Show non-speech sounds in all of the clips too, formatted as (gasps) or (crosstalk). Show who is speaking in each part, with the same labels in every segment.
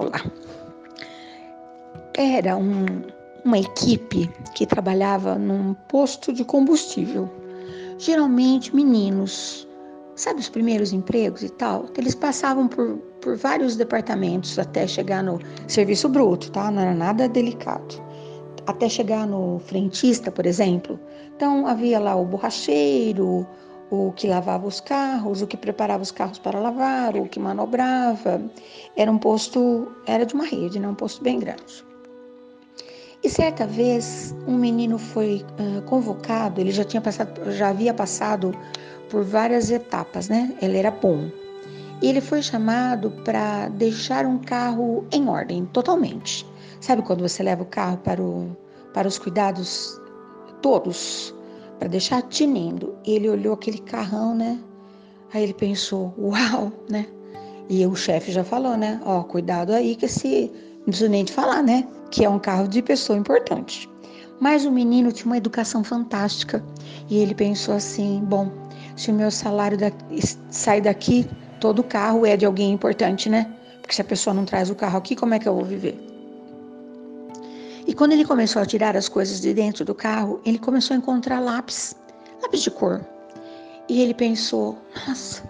Speaker 1: lá. Era um, uma equipe que trabalhava num posto de combustível. Geralmente meninos, sabe os primeiros empregos e tal? Eles passavam por, por vários departamentos até chegar no serviço bruto, tá? Não era nada delicado. Até chegar no frentista, por exemplo. Então havia lá o borracheiro, o que lavava os carros, o que preparava os carros para lavar, o que manobrava. Era um posto, era de uma rede, né? um posto bem grande. E certa vez um menino foi uh, convocado, ele já tinha passado, já havia passado por várias etapas, né? Ele era bom. E ele foi chamado para deixar um carro em ordem, totalmente. Sabe quando você leva o carro para, o, para os cuidados todos? Para deixar tinindo. Ele olhou aquele carrão, né? Aí ele pensou, uau, né? E o chefe já falou, né? Ó, cuidado aí que esse, não precisa nem de falar, né? Que é um carro de pessoa importante. Mas o menino tinha uma educação fantástica e ele pensou assim: bom, se o meu salário da, sai daqui, todo carro é de alguém importante, né? Porque se a pessoa não traz o carro aqui, como é que eu vou viver? E quando ele começou a tirar as coisas de dentro do carro, ele começou a encontrar lápis, lápis de cor. E ele pensou: nossa,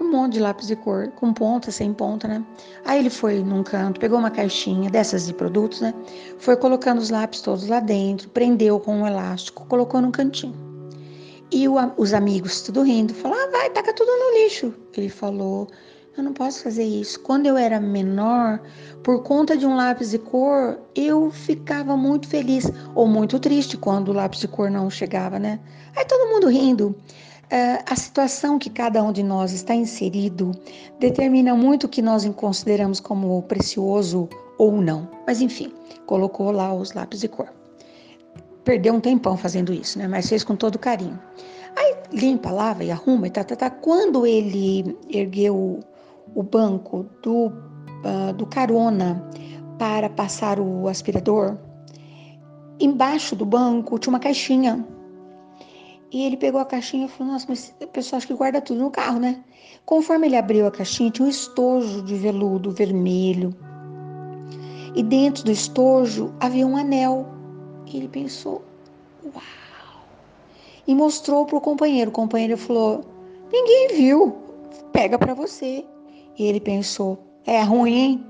Speaker 1: um monte de lápis de cor, com ponta, sem ponta, né? Aí ele foi num canto, pegou uma caixinha dessas de produtos, né? Foi colocando os lápis todos lá dentro, prendeu com um elástico, colocou num cantinho. E o, os amigos, tudo rindo, falaram: ah, vai, taca tudo no lixo. Ele falou: eu não posso fazer isso. Quando eu era menor, por conta de um lápis de cor, eu ficava muito feliz ou muito triste quando o lápis de cor não chegava, né? Aí todo mundo rindo. Uh, a situação que cada um de nós está inserido determina muito o que nós consideramos como precioso ou não. Mas enfim, colocou lá os lápis de cor. Perdeu um tempão fazendo isso, né? Mas fez com todo carinho. Aí limpa, lava e arruma e tá, tá, tá. Quando ele ergueu o banco do, uh, do carona para passar o aspirador, embaixo do banco tinha uma caixinha. E ele pegou a caixinha e falou: Nossa, mas o pessoal acha que guarda tudo no carro, né? Conforme ele abriu a caixinha, tinha um estojo de veludo vermelho. E dentro do estojo havia um anel. E ele pensou: Uau! E mostrou para o companheiro. O companheiro falou: Ninguém viu, pega para você. E ele pensou: é ruim,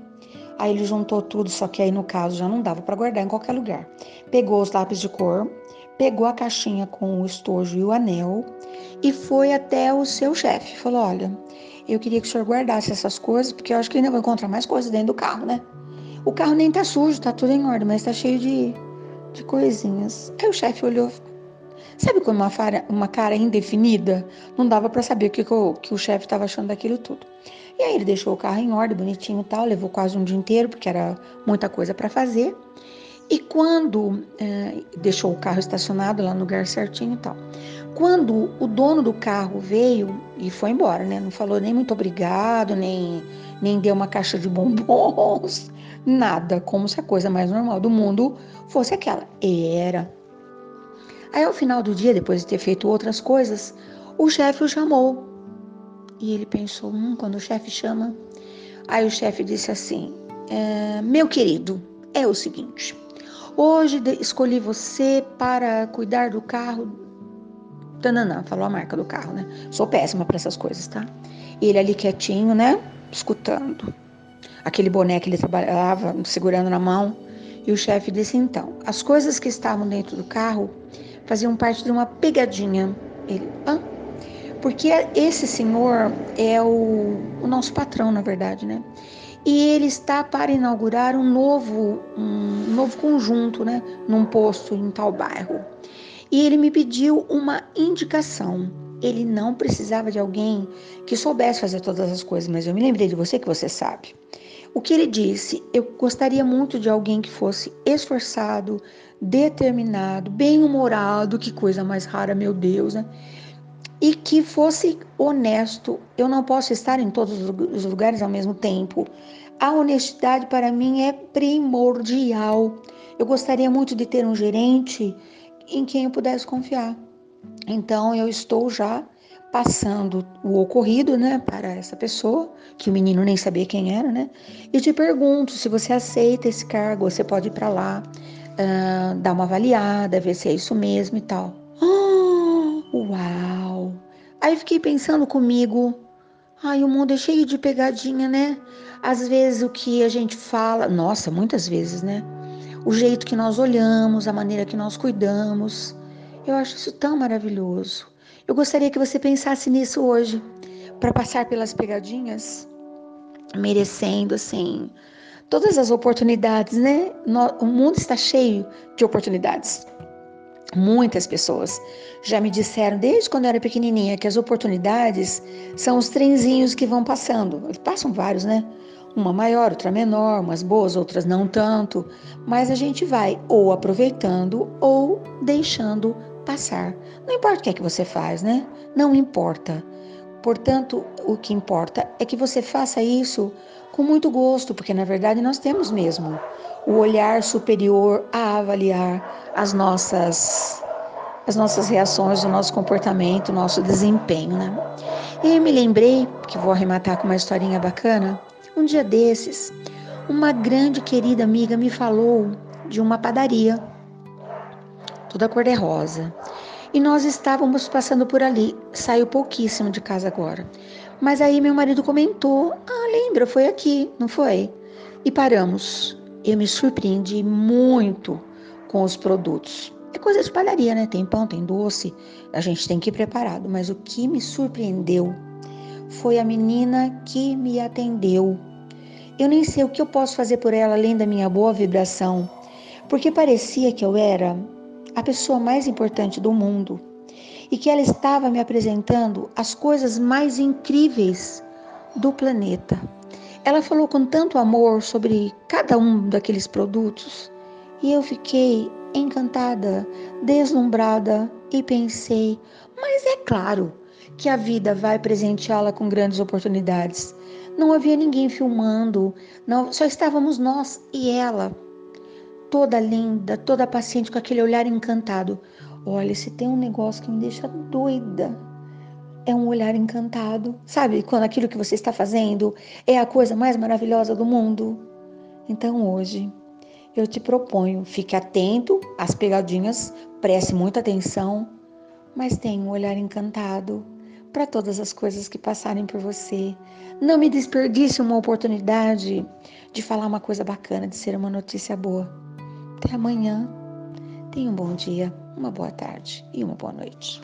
Speaker 1: Aí ele juntou tudo, só que aí no caso já não dava para guardar em qualquer lugar. Pegou os lápis de cor, pegou a caixinha com o estojo e o anel e foi até o seu chefe. Falou: Olha, eu queria que o senhor guardasse essas coisas, porque eu acho que ainda vou encontrar mais coisas dentro do carro, né? O carro nem tá sujo, tá tudo em ordem, mas tá cheio de, de coisinhas. Aí o chefe olhou. Sabe quando uma, uma cara indefinida? Não dava para saber o que, que o, que o chefe estava achando daquilo tudo. E aí ele deixou o carro em ordem, bonitinho e tal, levou quase um dia inteiro, porque era muita coisa para fazer. E quando é, deixou o carro estacionado lá no lugar certinho e tal. Quando o dono do carro veio e foi embora, né? Não falou nem muito obrigado, nem, nem deu uma caixa de bombons, (laughs) nada, como se a coisa mais normal do mundo fosse aquela. Era. Aí ao final do dia, depois de ter feito outras coisas, o chefe o chamou e ele pensou: hum, quando o chefe chama. Aí o chefe disse assim: é, Meu querido, é o seguinte. Hoje escolhi você para cuidar do carro. Tananã, falou a marca do carro, né? Sou péssima para essas coisas, tá? Ele ali quietinho, né? Escutando. Aquele boné que ele trabalhava segurando na mão. E o chefe disse: Então, as coisas que estavam dentro do carro faziam parte de uma pegadinha. Ele, hã? Porque esse senhor é o, o nosso patrão, na verdade, né? E ele está para inaugurar um novo, um novo conjunto, né? Num posto em tal bairro. E ele me pediu uma indicação. Ele não precisava de alguém que soubesse fazer todas as coisas, mas eu me lembrei de você que você sabe. O que ele disse, eu gostaria muito de alguém que fosse esforçado, determinado, bem-humorado, que coisa mais rara, meu Deus, né? E que fosse honesto. Eu não posso estar em todos os lugares ao mesmo tempo. A honestidade para mim é primordial. Eu gostaria muito de ter um gerente em quem eu pudesse confiar. Então eu estou já passando o ocorrido, né, para essa pessoa, que o menino nem sabia quem era, né? E te pergunto se você aceita esse cargo, você pode ir para lá, uh, dar uma avaliada, ver se é isso mesmo e tal. Oh, (gasps) uau! Aí fiquei pensando comigo, ai, o mundo é cheio de pegadinha, né? Às vezes o que a gente fala, nossa, muitas vezes, né? O jeito que nós olhamos, a maneira que nós cuidamos, eu acho isso tão maravilhoso. Eu gostaria que você pensasse nisso hoje, para passar pelas pegadinhas, merecendo assim todas as oportunidades, né? O mundo está cheio de oportunidades. Muitas pessoas já me disseram desde quando eu era pequenininha que as oportunidades são os trenzinhos que vão passando. Passam vários, né? Uma maior, outra menor, umas boas, outras não tanto, mas a gente vai ou aproveitando ou deixando passar. Não importa o que é que você faz, né? Não importa. Portanto, o que importa é que você faça isso com muito gosto, porque na verdade nós temos mesmo o olhar superior a avaliar as nossas as nossas reações, o nosso comportamento, o nosso desempenho, né? E eu me lembrei, que vou arrematar com uma historinha bacana, um dia desses, uma grande querida amiga me falou de uma padaria toda cor-de-rosa. E nós estávamos passando por ali. Saiu pouquíssimo de casa agora. Mas aí meu marido comentou: Ah, lembra, foi aqui, não foi? E paramos. Eu me surpreendi muito com os produtos. É coisa de padaria, né? Tem pão, tem doce, a gente tem que ir preparado. Mas o que me surpreendeu foi a menina que me atendeu. Eu nem sei o que eu posso fazer por ela além da minha boa vibração, porque parecia que eu era a pessoa mais importante do mundo e que ela estava me apresentando as coisas mais incríveis do planeta. Ela falou com tanto amor sobre cada um daqueles produtos e eu fiquei encantada, deslumbrada e pensei: mas é claro que a vida vai presenteá-la com grandes oportunidades. Não havia ninguém filmando, não, só estávamos nós e ela toda linda, toda paciente, com aquele olhar encantado. Olha, se tem um negócio que me deixa doida, é um olhar encantado. Sabe quando aquilo que você está fazendo é a coisa mais maravilhosa do mundo? Então hoje eu te proponho, fique atento às pegadinhas, preste muita atenção, mas tenha um olhar encantado para todas as coisas que passarem por você. Não me desperdice uma oportunidade de falar uma coisa bacana, de ser uma notícia boa. Até amanhã. Tenha um bom dia, uma boa tarde e uma boa noite.